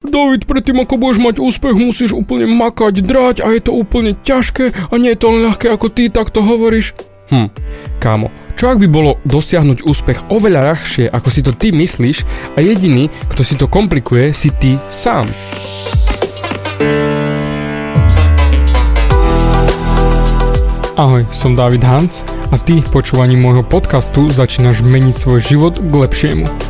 David, predtým ako budeš mať úspech, musíš úplne makať, drať a je to úplne ťažké a nie je to len ľahké ako ty takto hovoríš. Hm, kámo, čo ak by bolo dosiahnuť úspech oveľa ľahšie, ako si to ty myslíš a jediný, kto si to komplikuje, si ty sám. Ahoj, som David Hans a ty počúvaním môjho podcastu začínaš meniť svoj život k lepšiemu.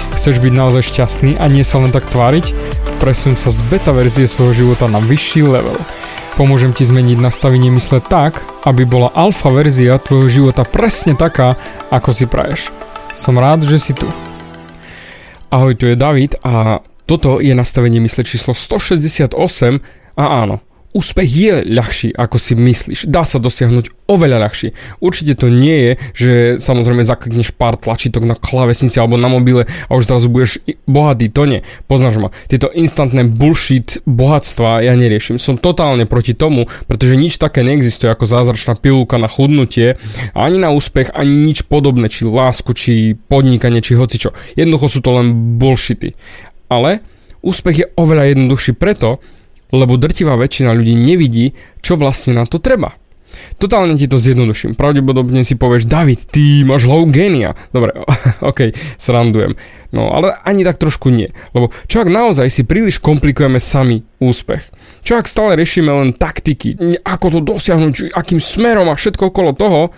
Chceš byť naozaj šťastný a nie sa len tak tváriť? Presun sa z beta verzie svojho života na vyšší level. Pomôžem ti zmeniť nastavenie mysle tak, aby bola alfa verzia tvojho života presne taká, ako si praješ. Som rád, že si tu. Ahoj, tu je David a toto je nastavenie mysle číslo 168 a áno, Úspech je ľahší, ako si myslíš. Dá sa dosiahnuť oveľa ľahšie. Určite to nie je, že samozrejme zaklikneš pár tlačítok na klavesnici alebo na mobile a už zrazu budeš bohatý. To nie. Poznáš ma. Tieto instantné bullshit bohatstva ja neriešim. Som totálne proti tomu, pretože nič také neexistuje ako zázračná pilulka na chudnutie, ani na úspech, ani nič podobné, či lásku, či podnikanie, či hocičo. Jednoducho sú to len bullshity. Ale úspech je oveľa jednoduchší preto, lebo drtivá väčšina ľudí nevidí, čo vlastne na to treba. Totálne ti to zjednoduším. Pravdepodobne si povieš, David, ty máš hlavu génia. Dobre, ok, srandujem. No, ale ani tak trošku nie. Lebo čo ak naozaj si príliš komplikujeme sami úspech? Čo ak stále riešime len taktiky, ako to dosiahnuť, akým smerom a všetko okolo toho,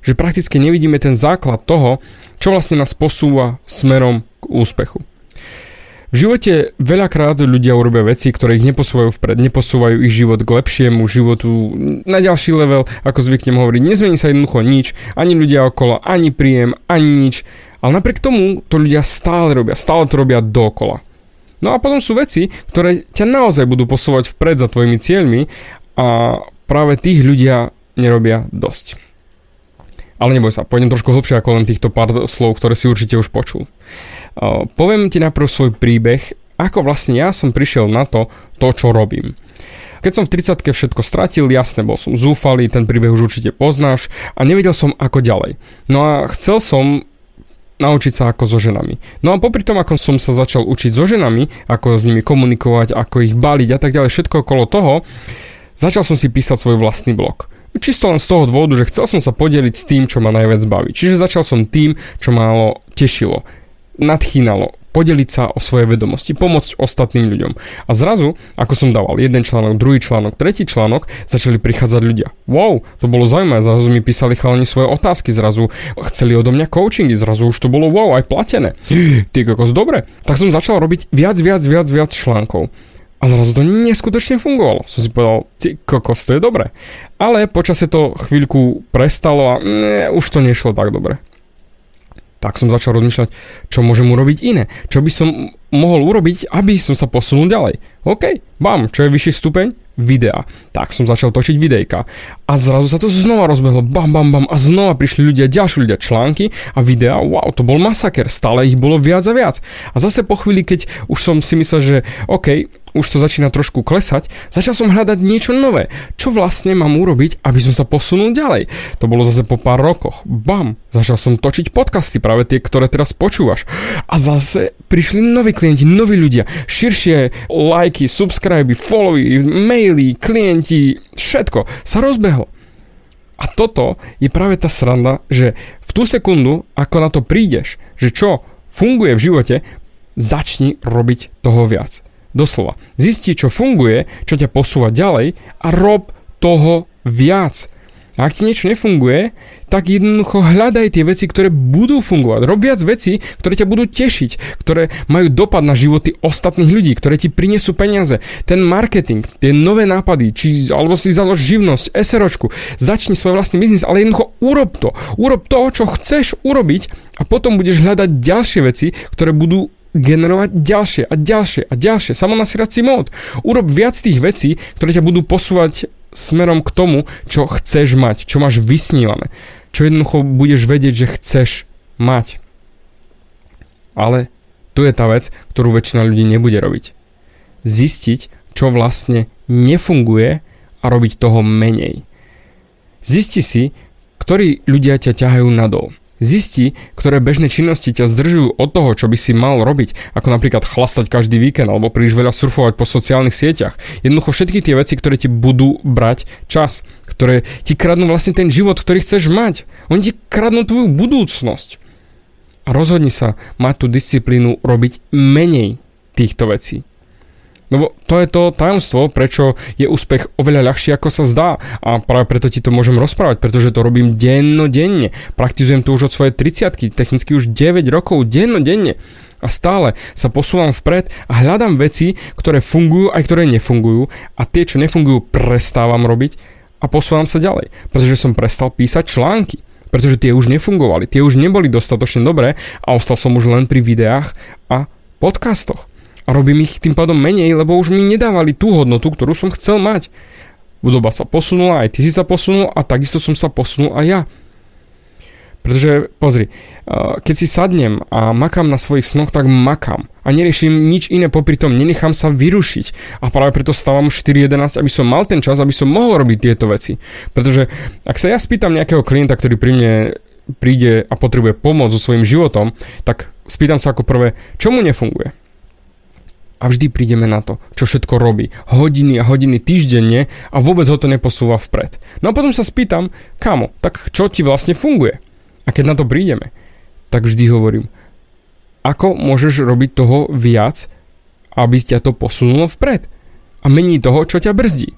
že prakticky nevidíme ten základ toho, čo vlastne nás posúva smerom k úspechu. V živote veľakrát ľudia urobia veci, ktoré ich neposúvajú vpred, neposúvajú ich život k lepšiemu životu na ďalší level, ako zvyknem hovoriť. Nezmení sa jednoducho nič, ani ľudia okolo, ani príjem, ani nič. Ale napriek tomu to ľudia stále robia, stále to robia dokola. No a potom sú veci, ktoré ťa naozaj budú posúvať vpred za tvojimi cieľmi a práve tých ľudia nerobia dosť. Ale neboj sa, pôjdem trošku hlbšie ako len týchto pár slov, ktoré si určite už počul. Poviem ti najprv svoj príbeh, ako vlastne ja som prišiel na to, to čo robím. Keď som v 30 všetko stratil, jasne bol som zúfalý, ten príbeh už určite poznáš a nevedel som ako ďalej. No a chcel som naučiť sa ako so ženami. No a popri tom, ako som sa začal učiť so ženami, ako s nimi komunikovať, ako ich baliť a tak ďalej, všetko okolo toho, začal som si písať svoj vlastný blog. Čisto len z toho dôvodu, že chcel som sa podeliť s tým, čo ma najviac baví. Čiže začal som tým, čo ma tešilo nadchýnalo podeliť sa o svoje vedomosti, pomôcť ostatným ľuďom. A zrazu, ako som dával jeden článok, druhý článok, tretí článok, začali prichádzať ľudia. Wow, to bolo zaujímavé, zrazu mi písali chalani svoje otázky, zrazu chceli odo mňa coachingy, zrazu už to bolo wow, aj platené. Ty kokos, dobre. Tak som začal robiť viac, viac, viac, viac článkov. A zrazu to neskutočne fungovalo. Som si povedal, ty kokos, to je dobre. Ale počasie to chvíľku prestalo a ne, už to nešlo tak dobre tak som začal rozmýšľať, čo môžem urobiť iné. Čo by som mohol urobiť, aby som sa posunul ďalej. OK, bam, čo je vyšší stupeň? Videa. Tak som začal točiť videjka. A zrazu sa to znova rozbehlo, bam, bam, bam. A znova prišli ľudia, ďalší ľudia, články a videa. Wow, to bol masaker, stále ich bolo viac a viac. A zase po chvíli, keď už som si myslel, že OK, už to začína trošku klesať, začal som hľadať niečo nové. Čo vlastne mám urobiť, aby som sa posunul ďalej? To bolo zase po pár rokoch. Bam, začal som točiť podcasty, práve tie, ktoré teraz počúvaš. A zase prišli noví klienti, noví ľudia, širšie lajky, subscriby, followy, maily, klienti, všetko sa rozbehlo. A toto je práve tá sranda, že v tú sekundu, ako na to prídeš, že čo funguje v živote, začni robiť toho viac. Doslova. Zisti, čo funguje, čo ťa posúva ďalej a rob toho viac. A ak ti niečo nefunguje, tak jednoducho hľadaj tie veci, ktoré budú fungovať. Rob viac veci, ktoré ťa budú tešiť, ktoré majú dopad na životy ostatných ľudí, ktoré ti prinesú peniaze. Ten marketing, tie nové nápady, či, alebo si založ živnosť, SROčku, začni svoj vlastný biznis, ale jednoducho urob to. Urob to, čo chceš urobiť a potom budeš hľadať ďalšie veci, ktoré budú generovať ďalšie a ďalšie a ďalšie. Samonasirací mód. Urob viac tých vecí, ktoré ťa budú posúvať smerom k tomu, čo chceš mať, čo máš vysnívané, čo jednoducho budeš vedieť, že chceš mať. Ale tu je tá vec, ktorú väčšina ľudí nebude robiť. Zistiť, čo vlastne nefunguje a robiť toho menej. Zisti si, ktorí ľudia ťa ťahajú nadol. Zisti, ktoré bežné činnosti ťa zdržujú od toho, čo by si mal robiť, ako napríklad chlastať každý víkend alebo príliš veľa surfovať po sociálnych sieťach. Jednoducho všetky tie veci, ktoré ti budú brať čas, ktoré ti kradnú vlastne ten život, ktorý chceš mať. Oni ti kradnú tvoju budúcnosť. A rozhodni sa mať tú disciplínu robiť menej týchto vecí. Lebo to je to tajomstvo, prečo je úspech oveľa ľahší, ako sa zdá. A práve preto ti to môžem rozprávať, pretože to robím dennodenne. Praktizujem to už od svojej 30 technicky už 9 rokov dennodenne. A stále sa posúvam vpred a hľadám veci, ktoré fungujú aj ktoré nefungujú a tie, čo nefungujú, prestávam robiť a posúvam sa ďalej. Pretože som prestal písať články pretože tie už nefungovali, tie už neboli dostatočne dobré a ostal som už len pri videách a podcastoch a robím ich tým pádom menej, lebo už mi nedávali tú hodnotu, ktorú som chcel mať. Doba sa posunula, aj ty si sa posunul a takisto som sa posunul aj ja. Pretože, pozri, keď si sadnem a makám na svojich snoch, tak makám. A neriešim nič iné popri tom, nenechám sa vyrušiť. A práve preto stávam 4.11, aby som mal ten čas, aby som mohol robiť tieto veci. Pretože ak sa ja spýtam nejakého klienta, ktorý pri mne príde a potrebuje pomoc so svojím životom, tak spýtam sa ako prvé, čo mu nefunguje a vždy prídeme na to, čo všetko robí. Hodiny a hodiny týždenne a vôbec ho to neposúva vpred. No a potom sa spýtam, kamo, tak čo ti vlastne funguje? A keď na to prídeme, tak vždy hovorím, ako môžeš robiť toho viac, aby ťa to posunulo vpred? A mení toho, čo ťa brzdí.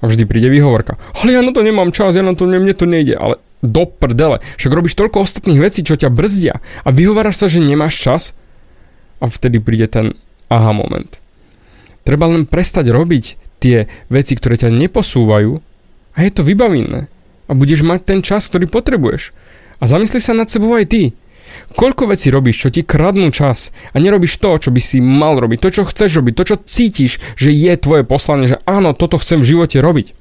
A vždy príde výhovorka. Ale ja na to nemám čas, ja na to, mne to nejde. Ale do prdele. Však robíš toľko ostatných vecí, čo ťa brzdia. A vyhováraš sa, že nemáš čas. A vtedy príde ten aha moment. Treba len prestať robiť tie veci, ktoré ťa neposúvajú a je to vybavené. A budeš mať ten čas, ktorý potrebuješ. A zamysli sa nad sebou aj ty. Koľko vecí robíš, čo ti kradnú čas a nerobíš to, čo by si mal robiť, to, čo chceš robiť, to, čo cítiš, že je tvoje poslanie, že áno, toto chcem v živote robiť.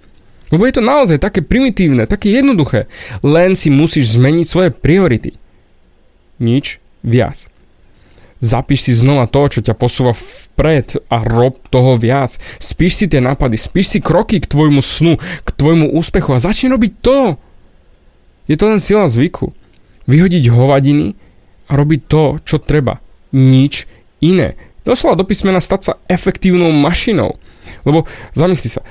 Lebo je to naozaj také primitívne, také jednoduché. Len si musíš zmeniť svoje priority. Nič viac zapíš si znova to, čo ťa posúva vpred a rob toho viac. Spíš si tie nápady, spíš si kroky k tvojmu snu, k tvojmu úspechu a začni robiť to. Je to len sila zvyku. Vyhodiť hovadiny a robiť to, čo treba. Nič iné. Doslova do písmena stať sa efektívnou mašinou. Lebo zamysli sa,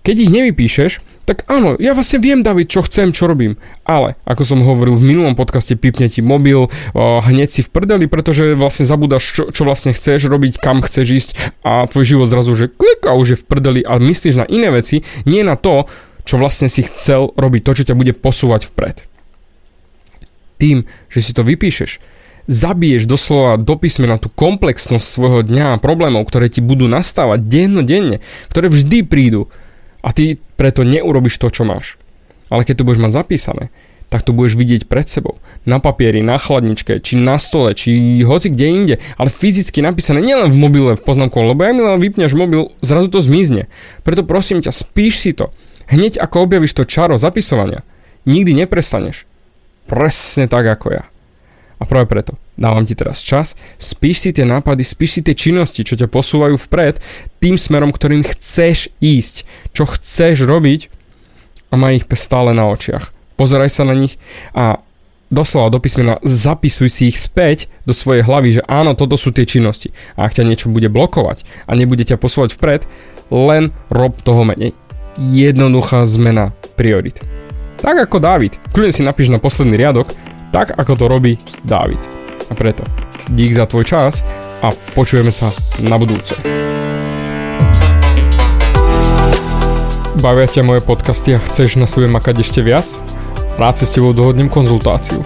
keď ich nevypíšeš, tak áno, ja vlastne viem, David, čo chcem, čo robím. Ale, ako som hovoril v minulom podcaste, pipne ti mobil, hneď si v prdeli, pretože vlastne zabúdaš, čo, čo vlastne chceš robiť, kam chceš ísť a tvoj život zrazu, že klik a už je v prdeli a myslíš na iné veci, nie na to, čo vlastne si chcel robiť, to, čo ťa bude posúvať vpred. Tým, že si to vypíšeš, zabiješ doslova do písmena tú komplexnosť svojho dňa a problémov, ktoré ti budú nastávať dennodenne, ktoré vždy prídu a ty preto neurobiš to, čo máš. Ale keď to budeš mať zapísané, tak to budeš vidieť pred sebou. Na papieri, na chladničke, či na stole, či hoci kde inde, ale fyzicky napísané, nielen v mobile, v poznámku, lebo ja mi len vypneš mobil, zrazu to zmizne. Preto prosím ťa, spíš si to. Hneď ako objavíš to čaro zapisovania, nikdy neprestaneš. Presne tak ako ja. A práve preto dávam ti teraz čas, spíš si tie nápady, spíš si tie činnosti, čo ťa posúvajú vpred, tým smerom, ktorým chceš ísť, čo chceš robiť a maj ich stále na očiach. Pozeraj sa na nich a doslova do písmena zapisuj si ich späť do svojej hlavy, že áno, toto sú tie činnosti. A ak ťa niečo bude blokovať a nebude ťa posúvať vpred, len rob toho menej. Jednoduchá zmena priorit. Tak ako David, kľudne si napíš na posledný riadok, tak ako to robí Dávid. A preto dík za tvoj čas a počujeme sa na budúce. Bavia ťa moje podcasty a chceš na sebe makať ešte viac? Rád si s tebou dohodnem konzultáciu.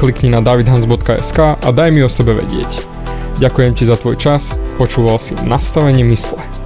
Klikni na davidhans.sk a daj mi o sebe vedieť. Ďakujem ti za tvoj čas, počúval si nastavenie mysle.